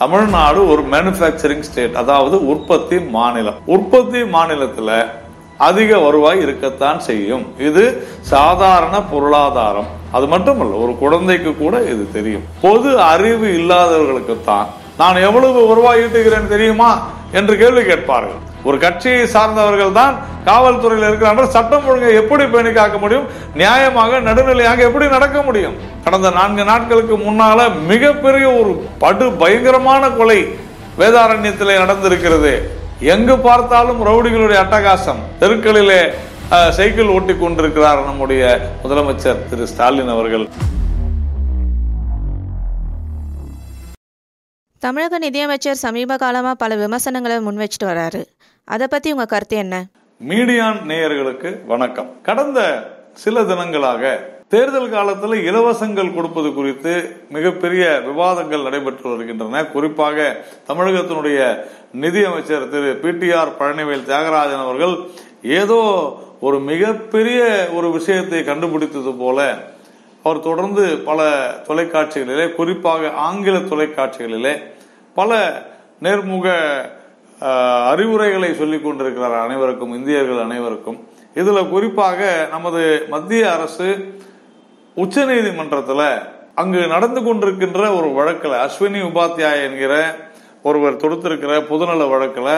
தமிழ்நாடு ஒரு manufacturing state அதாவது உற்பத்தி மாநிலம். உற்பத்தி மாநிலத்தில் அதிக வருவாய் இருக்கத்தான் செய்யும். இது சாதாரண பொருளாதாரம். அது மட்டுமல்ல ஒரு குழந்தைக்கு கூட இது தெரியும். பொது அறிவு இல்லாதவர்களுக்கு தான் நான் எவ்வளவு வருவாய் ஈட்டுகிறேன் தெரியுமா என்று கேள்வி கேட்பார்கள். ஒரு கட்சியை சார்ந்தவர்கள் தான் காவல்துறையில் இருக்கிறார்கள். சட்டம் ஒழுங்கை எப்படி பயணி காக்க முடியும்? நியாயமாக நடுநிலையாக எப்படி நடக்க முடியும்? கடந்த நான்கு நாட்களுக்கு முன்னால மிகப்பெரிய ஒரு படு பயங்கரமான கொலை வேதாரண்யத்திலே நடந்திருக்கிறது. எங்கு பார்த்தாலும் ரவுடிகளுடைய அட்டகாசம். தெருக்களிலே சைக்கிள் ஓட்டி கொண்டிருக்கிறார் நம்முடைய முதலமைச்சர் திரு ஸ்டாலின் அவர்கள். தமிழக நிதியமைச்சர் சமீப காலமாக பல விமர்சனங்களை முன்வச்சிட்டு வராரு. அதை பற்றி உங்கள் கருத்து என்ன? மீடியான் நேயர்களுக்கு வணக்கம். கடந்த சில தினங்களாக தேர்தல் காலத்தில் இலவசங்கள் கொடுப்பது குறித்து மிகப்பெரிய விவாதங்கள் நடைபெற்று வருகின்றன. குறிப்பாக தமிழகத்தினுடைய நிதியமைச்சர் திரு. பிடிஆர் பழனிவேல் தியாகராஜன் அவர்கள் ஏதோ ஒரு மிகப்பெரிய ஒரு விஷயத்தை கண்டுபிடித்தது போல அவர் தொடர்ந்து பல தொலைக்காட்சிகளிலே குறிப்பாக ஆங்கில தொலைக்காட்சிகளிலே பல நேர்முக அறிவுரைகளை சொல்லிக் கொண்டிருக்கிறார் அனைவருக்கும் இந்தியர்கள் அனைவருக்கும். இதுல குறிப்பாக நமது மத்திய அரசு உச்சநீதிமன்றத்துல அங்கு நடந்து கொண்டிருக்கின்ற ஒரு வழக்கில் அஸ்வினி உபாத்யாய் என்கிற ஒருவர் தொடுத்திருக்கிற பொதுநல வழக்கில்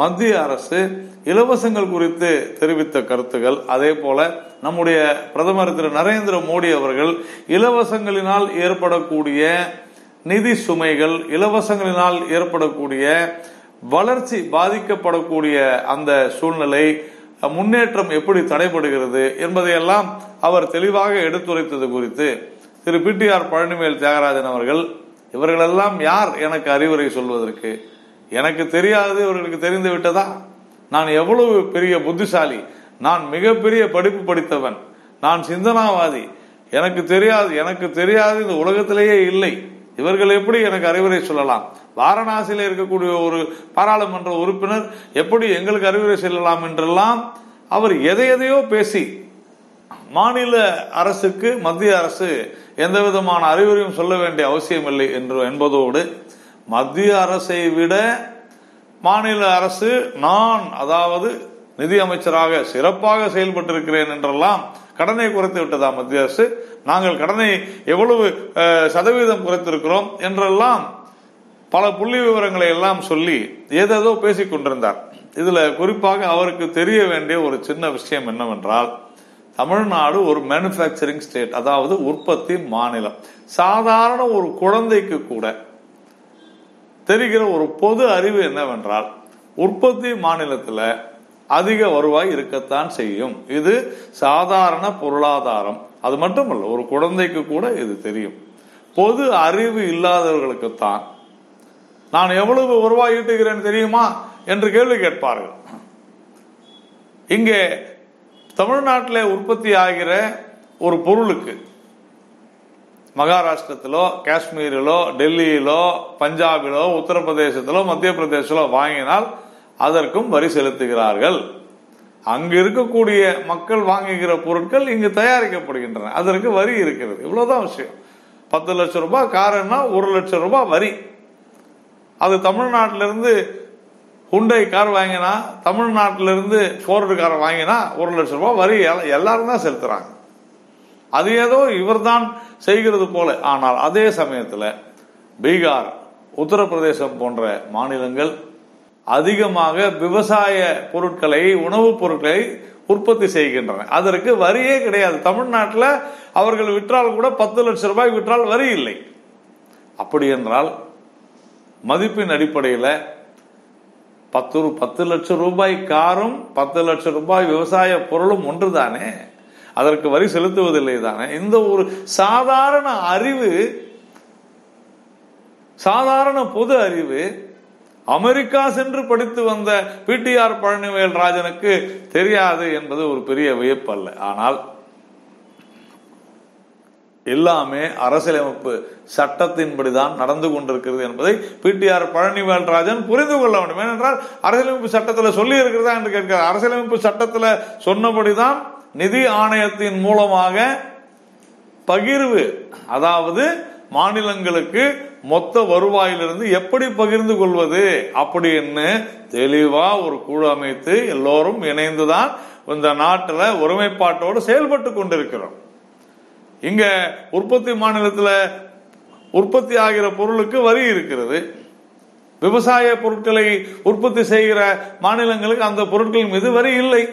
மத்திய அரசு இலவசங்கள் குறித்து தெரிவித்த கருத்துகள். அதே போல நம்முடைய பிரதமர் திரு நரேந்திர மோடி அவர்கள் இலவசங்களினால் ஏற்படக்கூடிய நிதி சுமைகள் இலவசங்களினால் ஏற்படக்கூடிய வளர்ச்சி பாதிக்கப்படக்கூடிய அந்த சூழ்நிலை முன்னேற்றம் எப்படி தடைபடுகிறது என்பதையெல்லாம் அவர் தெளிவாக எடுத்துரைத்தது குறித்து திரு பிடிஆர் பழனிவேல் தியாகராஜன் அவர்கள் இவர்களெல்லாம் யார்? எனக்கு அறிவுரை சொல்வதற்கு. எனக்கு தெரியாது இவர்களுக்கு தெரிந்து விட்டதா? நான் எவ்வளவு பெரிய புத்திசாலி? நான் மிகப்பெரிய படிப்பு படித்தவன். நான் சிந்தனாவாதி. எனக்கு தெரியாது எனக்கு தெரியாது இந்த உலகத்திலேயே இல்லை. இவர்கள் எப்படி எனக்கு அறிவுரை சொல்லலாம்? வாரணாசியில் இருக்கக்கூடிய ஒரு பாராளுமன்ற உறுப்பினர் எப்படி எங்களுக்கு அறிவுரை சொல்லலாம் என்றெல்லாம் அவர் எதை எதையோ பேசி மாநில அரசுக்கு மத்திய அரசு எந்த விதமான அறிவுரையும் சொல்ல வேண்டிய அவசியம் இல்லை என்று என்பதோடு மத்திய அரசை விட மாநில அரசு நான் அதாவது நிதி அமைச்சராக சிறப்பாக செயல்பட்டிருக்கிறேன் என்றெல்லாம் கடனை குறைத்து விட்டதா மத்திய அரசு? நாங்கள் கடனை எவ்வளவு சதவீதம் குறைத்திருக்கிறோம் என்றெல்லாம் பல புள்ளி விவரங்களை எல்லாம் சொல்லி ஏதேதோ பேசிக் கொண்டிருந்தார். இதுல குறிப்பாக அவருக்கு தெரிய வேண்டிய ஒரு சின்ன விஷயம் என்னவென்றால் தமிழ்நாடு ஒரு மேனுஃபேக்சரிங் ஸ்டேட் அதாவது உற்பத்தி மாநிலம். சாதாரண ஒரு குழந்தைக்கு கூட தெரிகிற ஒரு பொது அறிவு என்னவென்றால் உற்பத்தி மாநிலத்தில் அதிக வருவாய் இருக்கத்தான் செய்யும். இது சாதாரண பொருளாதாரம். அது மட்டுமல்ல ஒரு குழந்தைக்கு கூட இது தெரியும். பொது அறிவு இல்லாதவர்களுக்குத்தான். நான் எவ்வளவு வருவாய் ஈட்டுகிறேன் தெரியுமா என்று கேள்வி கேட்பார்கள். இங்கே தமிழ்நாட்டில் உற்பத்தி ஆகிற ஒரு பொருளுக்கு மகாராஷ்டிரத்திலோ காஷ்மீரிலோ டெல்லியிலோ பஞ்சாபிலோ உத்தரப்பிரதேசத்திலோ மத்திய பிரதேசத்திலோ வாங்கினால் அதற்கும் வரி செலுத்துகிறார்கள். அங்கு இருக்கக்கூடிய மக்கள் வாங்குகிற பொருட்கள் இங்கு தயாரிக்கப்படுகின்றன. அதற்கு வரி இருக்கிறது. இவ்வளவுதான் விஷயம். பத்து லட்சம் ரூபாய் காருன்னா ஒரு லட்சம் ரூபாய் வரி. அது தமிழ்நாட்டிலிருந்து ஹுண்டை கார் வாங்கினா தமிழ்நாட்டிலிருந்து ஃபோர்டு கார் வாங்கினா ஒரு லட்சம் ரூபாய் வரி. எல்லாரும் தான் செலுத்துறாங்க. அது ஏதோ இவர்தான் செய்கிறது போல. ஆனால் அதே சமயத்தில் பீகார் உத்தரப்பிரதேசம் போன்ற மாநிலங்கள் அதிகமாக விவசாய பொருட்களை உணவுப் பொருட்களை உற்பத்தி செய்கின்றன. அதற்கு வரியே கிடையாது. தமிழ்நாட்டில் அவர்கள் விற்றால் கூட பத்து லட்சம் ரூபாய் விற்றால் வரி இல்லை. அப்படி என்றால் மதிப்பின் அடிப்படையில் பத்து ரூ- பத்து லட்சம் ரூபாய் காரும் பத்து லட்சம் ரூபாய் விவசாய பொருளும் ஒன்றுதானே? அதற்கு வரி செலுத்துவதில்லை தானே? இந்த ஒரு சாதாரண அறிவு சாதாரண பொது அறிவு அமெரிக்கா சென்று படித்து வந்த பிடிஆர் பழனிவேல் ராஜனுக்கு தெரியாது என்பது ஒரு பெரிய வியப்பு அல்ல ஆனால் எல்லாமே அரசியலமைப்பு சட்டத்தின்படிதான் நடந்து கொண்டிருக்கிறது என்பதை பிடிஆர் பழனிவேல் ராஜன் புரிந்து கொள்ள வேண்டும். ஏனென்றால் அரசியலமைப்பு சட்டத்தில் சொல்லி இருக்கிறதா என்று கேட்கிறார். அரசியலமைப்பு சட்டத்தில் சொன்னபடிதான் நிதி ஆணையத்தின் மூலமாக பகிர்வு அதாவது மாநிலங்களுக்கு மொத்த வருவாயிலிருந்து எப்படி பகிர்ந்து கொள்வது? அப்படின்னு தெளிவா ஒரு குழு அமைத்து எல்லோரும் இணைந்துதான் இந்த நாட்டில் ஒருமைப்பாட்டோடு செயல்பட்டு கொண்டிருக்கிறோம். இங்க உற்பத்தி மாநிலத்தில் உற்பத்தி ஆகிற பொருளுக்கு வரி இருக்கிறது. விவசாய பொருட்களை உற்பத்தி செய்கிற மாநிலங்களுக்கு அந்த பொருட்கள் மீது வரி இல்லை.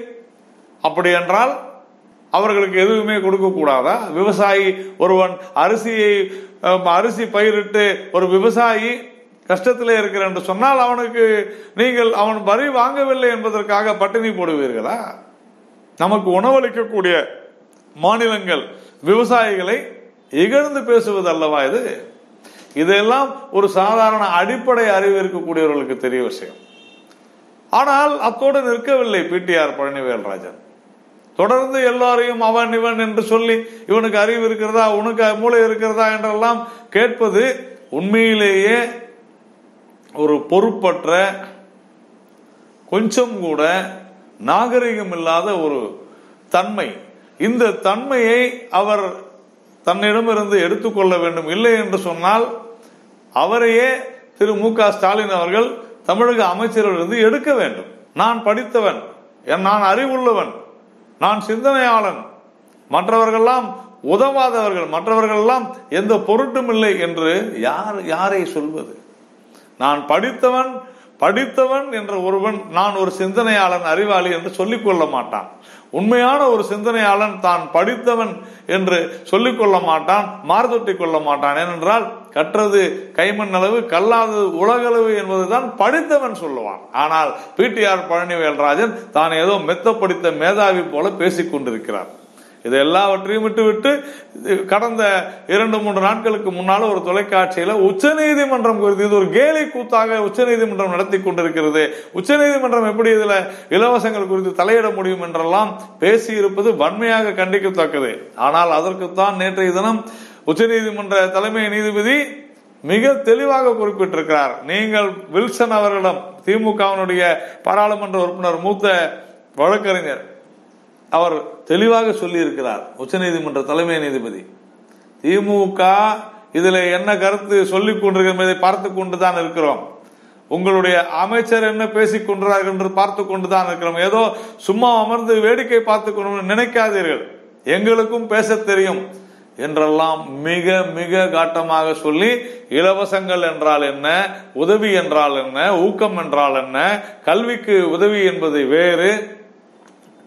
அப்படி என்றால் அவர்களுக்கு எதுவுமே கொடுக்க கூடாதா? விவசாயி ஒருவன் அரிசியை அரிசி பயிரிட்டு ஒரு விவசாயி கஷ்டத்தில் இருக்கிற என்று சொன்னால் அவனுக்கு நீங்கள் அவன் வரி வாங்கவில்லை என்பதற்காக பட்டினி போடுவீர்களா? நமக்கு உணவளிக்கக்கூடிய மாநிலங்கள் விவசாயிகளை இகழ்ந்து பேசுவது அல்லவா இது? இதெல்லாம் ஒரு சாதாரண அடிப்படை அறிவு இருக்கக்கூடியவர்களுக்கு தெரிய விஷயம். ஆனால் அத்தோடு நிற்கவில்லை பிடிஆர் பழனிவேல்ராஜன். தொடர்ந்து எல்லாரையும் அவன் இவன் என்று சொல்லி இவனுக்கு அறிவு இருக்கிறதா உனக்கு மூளை இருக்கிறதா என்றெல்லாம் கேட்பது உண்மையிலேயே ஒரு பொறுப்பற்ற கொஞ்சம் கூட நாகரிகம் இல்லாத ஒரு தன்மை. இந்த தன்மையை அவர் தன்னிடமிருந்து எடுத்துக்கொள்ள வேண்டும். இல்லை என்று சொன்னால் அவரையே திரு மு க ஸ்டாலின் அவர்கள் தமிழக அமைச்சரிலிருந்து எடுக்க வேண்டும். நான் படித்தவன் என் நான் அறிவுள்ளவன். நான் சிந்தனையாளன். மற்றவர்கள்லாம் உதவாதவர்கள். மற்றவர்கள்லாம் எந்த பொருட்டும் இல்லை என்று யார் யாரை சொல்வது? நான் படித்தவன் படித்தவன் என்ற ஒருவன் நான் ஒரு சிந்தனையாளன் அறிவாளி என்று சொல்லிக் கொள்ள மாட்டான். உண்மையான ஒரு சிந்தனையாளன் தான் படித்தவன் என்று சொல்லிக் கொள்ள மாட்டான் மார்தொட்டி கொள்ள மாட்டான். ஏனென்றால் கற்றது கைமண் அளவு கல்லாதது உலகளவு என்பதுதான் படித்தவன் சொல்லுவான். ஆனால் பிடிஆர் பழனிவேல்ராஜன் தான் ஏதோ மெத்த படித்த மேதாவி போல பேசிக் கொண்டிருக்கிறார். இது எல்லாவற்றையும் விட்டுவிட்டு கடந்த இரண்டு மூன்று நாட்களுக்கு முன்னால் ஒரு தொலைக்காட்சியில உச்ச நீதிமன்றம் குறித்து இது ஒரு கேலி கூத்தாக உச்ச நீதிமன்றம் நடத்தி கொண்டிருக்கிறது. உச்ச நீதிமன்றம் எப்படி இதுல இலவசங்கள் குறித்து தலையிட முடியும் என்றெல்லாம் பேசி இருப்பது வன்மையாக கண்டிக்கத்தக்கது. ஆனால் அதற்குத்தான் நேற்றைய தினம் உச்சநீதிமன்ற தலைமை நீதிபதி மிக தெளிவாக குறிப்பிட்டிருக்கிறார். நீங்கள் வில்சன் அவர்களிடம் திமுகவினுடைய பாராளுமன்ற உறுப்பினர் மூத்த வழக்கறிஞர் அவர் தெளிவாக சொல்லியிருக்கிறார். உச்சநீதிமன்ற தலைமை நீதிபதி. திமுக இதுல என்ன கருத்து சொல்லிக் கொண்டிருக்கிறதை பார்த்து கொண்டுதான் இருக்கிறோம். உங்களுடைய அமைச்சர் என்ன பேசிக் என்று பார்த்து கொண்டுதான் இருக்கிறோம். ஏதோ சும்மா அமர்ந்து வேடிக்கை பார்த்து கொண்டு நினைக்காதீர்கள். எங்களுக்கும் பேச தெரியும் என்றெல்லாம் மிக மிக காட்டமாக சொல்லி இலவசங்கள் என்றால் என்ன உதவி என்றால் என்ன ஊக்கம் என்றால் என்ன கல்விக்கு உதவி என்பது வேறு.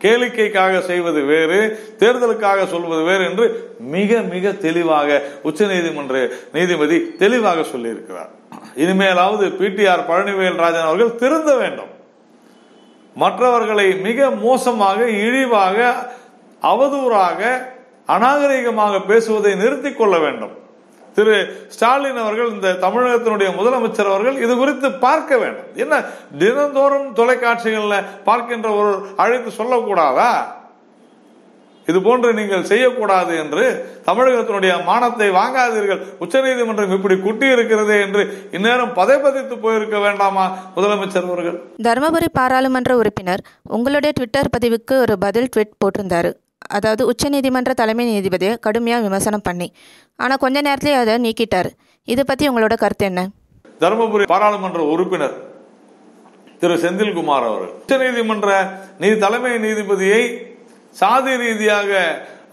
கேளிக்கைக்காக செய்வது வேறு தேர்தலுக்காக சொல்வது வேறு என்று மிக மிக தெளிவாக உச்ச நீதிமன்ற நீதிபதி தெளிவாக சொல்லியிருக்கிறார். இனிமேலாவது பிடிஆர் பழனிவேல் ராஜன் அவர்கள் திருந்த வேண்டும். மற்றவர்களை மிக மோசமாக இழிவாக அவதூறாக அநாகரிகமாக பேசுவதை நிறுத்திக் கொள்ள வேண்டும். திரு ஸ்டாலின் அவர்கள் இந்த தமிழகத்தினுடைய முதலமைச்சர் அவர்கள் இது குறித்து பார்க்க வேண்டும். என்ன தினந்தோறும் தொலைக்காட்சிகளில் பார்க்கின்ற ஒரு அழைத்து சொல்லக்கூடாதா? இது போன்று நீங்கள் செய்யக்கூடாது என்று தமிழகத்தினுடைய மானத்தை வாங்காதீர்கள். உச்சநீதிமன்றம் இப்படி குட்டி இருக்கிறது என்று இந்நேரம் பதைபதித்து போயிருக்க வேண்டாமா முதலமைச்சர் அவர்கள்? தருமபுரி பாராளுமன்ற உறுப்பினர் உங்களுடைய ட்விட்டர் பதிவுக்கு ஒரு பதில் ட்வீட் போட்டிருந்தாரு. அதாவது உச்சநீதிமன்ற தலைமை நீதிபதியை கடுமையாக விமர்சனம் பண்ணி. ஆனால் கொஞ்ச நேரத்திலே அதை நீக்கிட்டார். இதை பற்றி உங்களோட கருத்து என்ன? தருமபுரி பாராளுமன்ற உறுப்பினர் திரு செந்தில்குமார் அவர்கள். உச்சநீதிமன்ற நீதி தலைமை நீதிபதியை சாதி ரீதியாக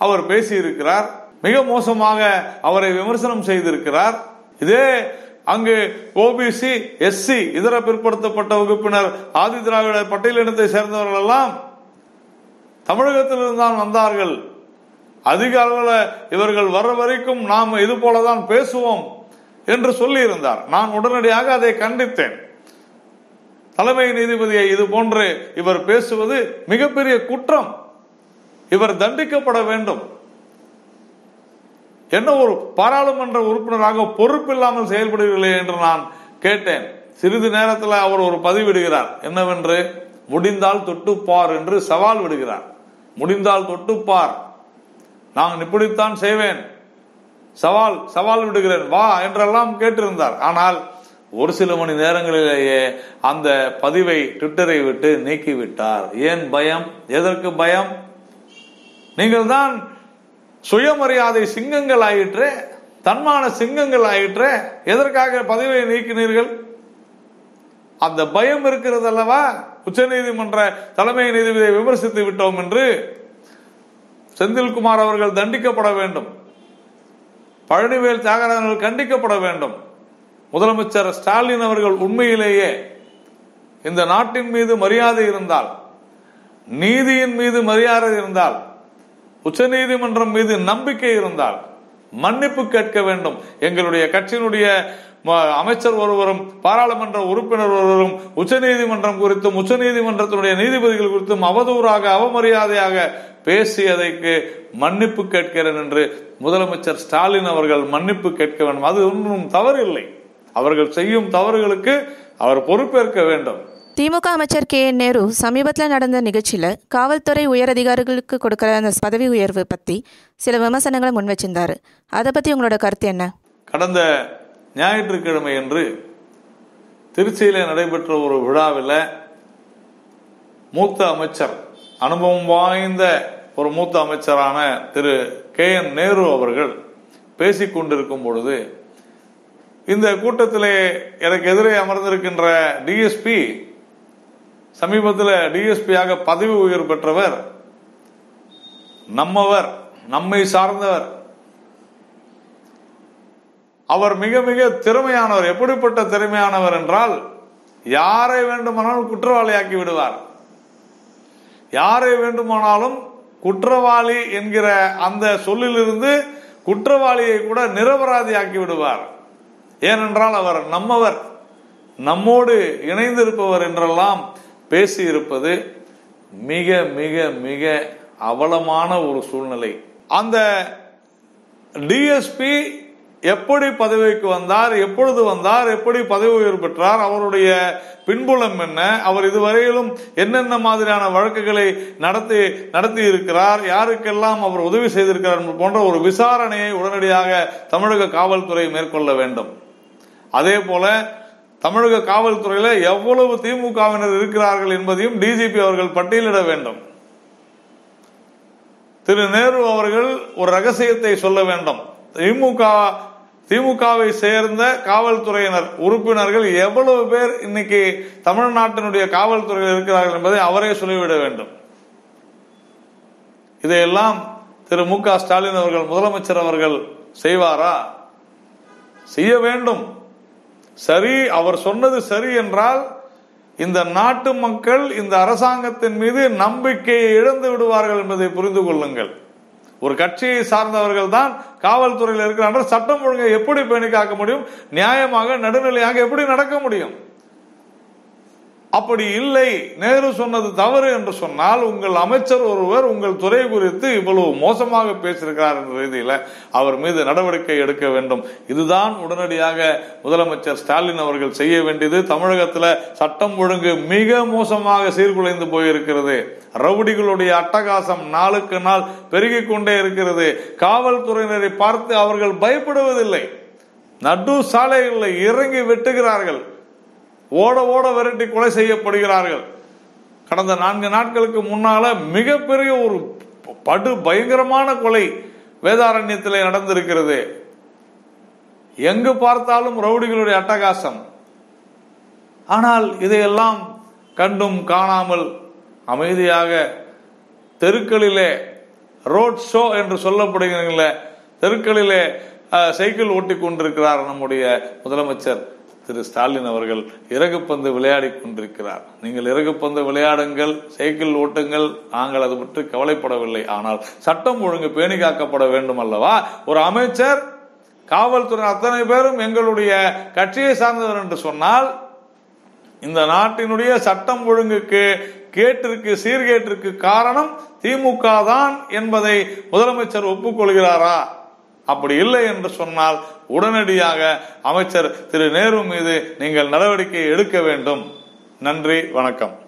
அவர் பேசியிருக்கிறார். மிக மோசமாக அவரை விமர்சனம் செய்திருக்கிறார். இதே அங்கு ஓபிசி எஸ்சி இதர பிற்படுத்தப்பட்ட வகுப்பினர் ஆதி திராவிடர் பட்டியலினத்தை சேர்ந்தவர்கள் எல்லாம் தமிழகத்திலிருந்து தான் வந்தார்கள். அதிக அளவில் இவர்கள் வர வரைக்கும் நாம் இது போலதான் பேசுவோம் என்று சொல்லியிருந்தார். நான் உடனடியாக அதை கண்டித்தேன். தலைமை நீதிபதியை இது போன்று இவர் பேசுவது மிகப்பெரிய குற்றம். இவர் தண்டிக்கப்பட வேண்டும். என்ன ஒரு பாராளுமன்ற உறுப்பினராக பொறுப்பில்லாமல் செயல்படுகிறீர்களே என்று நான் கேட்டேன். சிறிது நேரத்தில் அவர் ஒரு பதிவிடுகிறார். என்னவென்று? முடிந்தால் தொட்டுப்பார் என்று சவால் விடுகிறார். முடிந்தால் தொட்டுப்பார். நான் இப்படித்தான் செய்வேன். சவால் சவால் விடுகிறேன். வா என்றெல்லாம் கேட்டிருந்தார். ஆனால் ஒரு சில மணி நேரங்களிலேயே அந்த பதிவை ட்விட்டரை விட்டு நீக்கிவிட்டார். ஏன் பயம்? எதற்கு பயம்? நீங்கள் தான் சுயமரியாதை சிங்கங்கள் ஆயிற்றே தன்மான சிங்கங்கள் ஆயிற்றே எதற்காக பதிவை நீக்கினீர்கள்? அந்த பயம் இருக்கிறது அல்லவா உச்சநீதிமன்ற தலைமை நீதிபதியை விமர்சித்து விட்டோம் என்று செந்தில்குமார் அவர்கள் தண்டிக்கப்பட வேண்டும். பழனிவேல் தியாகராஜன் கண்டிக்கப்பட வேண்டும். முதலமைச்சர் ஸ்டாலின் அவர்கள் உண்மையிலேயே இந்த நாட்டின் மீது மரியாதை இருந்தால் நீதியின் மீது மரியாதை இருந்தால் உச்சநீதிமன்றம் மீது நம்பிக்கை இருந்தால் மன்னிப்பு கேட்க வேண்டும். எங்களுடைய கட்சியினுடைய அமைச்சர் ஒருவரும் பாராளுமன்ற உறுப்பினர் ஒருவரும் உச்சநீதிமன்றம் குறித்தும் உச்சநீதிமன்றத்தினுடைய நீதிபதிகள் குறித்தும் அவதூறாக அவமரியாதையாக பேசியதைக்கு மன்னிப்பு கேட்கிறேன் என்று முதலமைச்சர் ஸ்டாலின் அவர்கள் மன்னிப்பு கேட்க வேண்டும். அது ஒன்றும் தவறு இல்லை அவர்கள் செய்யும் தவறுகளுக்கு அவர் பொறுப்பேற்க வேண்டும். திமுக அமைச்சர் கே. என். நேரு சமீபத்தில் நடந்த நிகழ்ச்சியில் காவல்துறை உயரதிகாரிகளுக்கு கொடுக்குற அந்த பதவி உயர்வு பற்றி சில விமர்சனங்களை முன் வச்சிருந்தார். அதை பற்றி உங்களோட கருத்து என்ன? கடந்த ஞாயிற்றுக்கிழமை அன்று திருச்சியில் நடைபெற்ற ஒரு விழாவில் மூத்த அமைச்சர் அனுபவம் வாய்ந்த ஒரு மூத்த அமைச்சரான திரு. கே. என். நேரு அவர்கள் பேசிக் கொண்டிருக்கும் பொழுது இந்த கூட்டத்திலே எனக்கு எதிரே அமர்ந்திருக்கின்ற டிஎஸ்பி சமீபத்தில் டிஎஸ்பியாக பதவி உயர்வு பெற்றவர் நம்மவர் நம்மை சார்ந்தவர். அவர் மிக மிக திறமையானவர். எப்படிப்பட்ட திறமையானவர் என்றால் யாரை வேண்டுமானாலும் குற்றவாளியாக்கி விடுவார். யாரை வேண்டுமானாலும் குற்றவாளி என்கிற அந்த சொல்லிலிருந்து குற்றவாளியை கூட நிரபராதியாக்கி விடுவார். ஏனென்றால் அவர் நம்மவர் நம்மோடு இணைந்திருப்பவர் என்றெல்லாம் பேசியிருப்பது மிக மிக மிக அவலமான ஒரு சூழ்நிலை. அந்த டிஎஸ்பி எப்படி பதவிக்கு வந்தார் எப்பொழுது வந்தார் எப்படி பதவி உயர்வு பெற்றார் அவருடைய பின்புலம் என்ன அவர் இதுவரையிலும் என்னென்ன மாதிரியான வழக்குகளை நடத்தி நடத்தி இருக்கிறார் யாருக்கெல்லாம் அவர் உதவி செய்திருக்கிறார் என்பது போன்ற ஒரு விசாரணையை உடனடியாக தமிழக காவல்துறை மேற்கொள்ள வேண்டும். அதே போல தமிழக காவல்துறையில் எவ்வளவு திமுகவினர் இருக்கிறார்கள் என்பதையும் டிஜிபி அவர்கள் பட்டியலிட வேண்டும். திரு நேரு அவர்கள் ஒரு ரகசியத்தை சொல்ல வேண்டும். திமுக திமுகவை சேர்ந்த காவல்துறையினர் உறுப்பினர்கள் எவ்வளவு பேர் இன்னைக்கு தமிழ்நாட்டினுடைய காவல்துறையில் இருக்கிறார்கள் என்பதை அவரே சொல்லிவிட வேண்டும். இதையெல்லாம் திரு மு க ஸ்டாலின் அவர்கள் முதலமைச்சர் அவர்கள் செய்வாரா? செய்ய வேண்டும். சரி அவர் சொன்னது சரி என்றால் இந்த நாட்டு மக்கள் இந்த அரசாங்கத்தின் மீது நம்பிக்கையை இழந்து விடுவார்கள் என்பதை புரிந்து கொள்ளுங்கள். ஒரு கட்சியை சார்ந்தவர்கள் தான் காவல்துறையில் இருக்கிறார்கள். சட்டம் ஒழுங்கை எப்படி பேணி காக்க முடியும்? நியாயமாக நடுநிலையாக எப்படி நடக்க முடியும்? அப்படி இல்லை. நேரு சொன்னது தவறு என்று சொன்னால் உங்கள் அமைச்சர் ஒருவர் உங்கள் துறை குறித்து இவ்வளவு மோசமாக பேசியிருக்கிறார் என்ற ரீதியில் அவர் மீது நடவடிக்கை எடுக்க வேண்டும். இதுதான் உடனடியாக முதலமைச்சர் ஸ்டாலின் அவர்கள் செய்ய வேண்டியது. தமிழகத்தில் சட்டம் ஒழுங்கு மிக மோசமாக சீர்குலைந்து போயிருக்கிறது. ரவுடிகளுடைய அட்டகாசம் நாளுக்கு நாள் பெருகிக் கொண்டே இருக்கிறது. காவல்துறையினரை பார்த்து அவர்கள் பயப்படுவதில்லை. நடு சாலைகளில் இறங்கி வெட்டுகிறார்கள். ஓட ஓட விரட்டி கொலை செய்யப்படுகிறார்கள். கடந்த நான்கு நாட்களுக்கு முன்னால மிகப்பெரிய ஒரு படு பயங்கரமான கொலை வேதாரண்யத்தில் நடந்திருக்கிறது. எங்கு பார்த்தாலும் ரவுடிகளுடைய அட்டகாசம். ஆனால் இதையெல்லாம் கண்டும் காணாமல் அமைதியாக தெருக்களிலே ரோட் ஷோ என்று சொல்லப்படுகிற தெருக்களிலே சைக்கிள் ஓட்டி கொண்டிருக்கிறார் நம்முடைய முதலமைச்சர். திரு ஸ்டாலின் அவர்கள் இறகுப்பந்து விளையாடி கொண்டிருக்கிறார். நீங்கள் இறகுப்பந்து விளையாடுங்கள் சைக்கிள் ஓட்டுங்கள் நாங்கள் அது பற்றி கவலைப்படவில்லை. ஆனால் சட்டம் ஒழுங்கு பேணி காக்கப்பட வேண்டும் அல்லவா? ஒரு அமைச்சர் காவல்துறை அத்தனை பேரும் எங்களுடைய கட்சியை சார்ந்தவர் என்று சொன்னால் இந்த நாட்டினுடைய சட்டம் ஒழுங்குக்கு கேட்டிற்கு சீர்கேட்டிற்கு காரணம் திமுக தான் என்பதை முதலமைச்சர் ஒப்புக்கொள்கிறாரா? அப்படி இல்லை என்று சொன்னால் உடனடியாக அமைச்சர் திரு நேரு மீது நீங்கள் நடவடிக்கை எடுக்க வேண்டும். நன்றி வணக்கம்.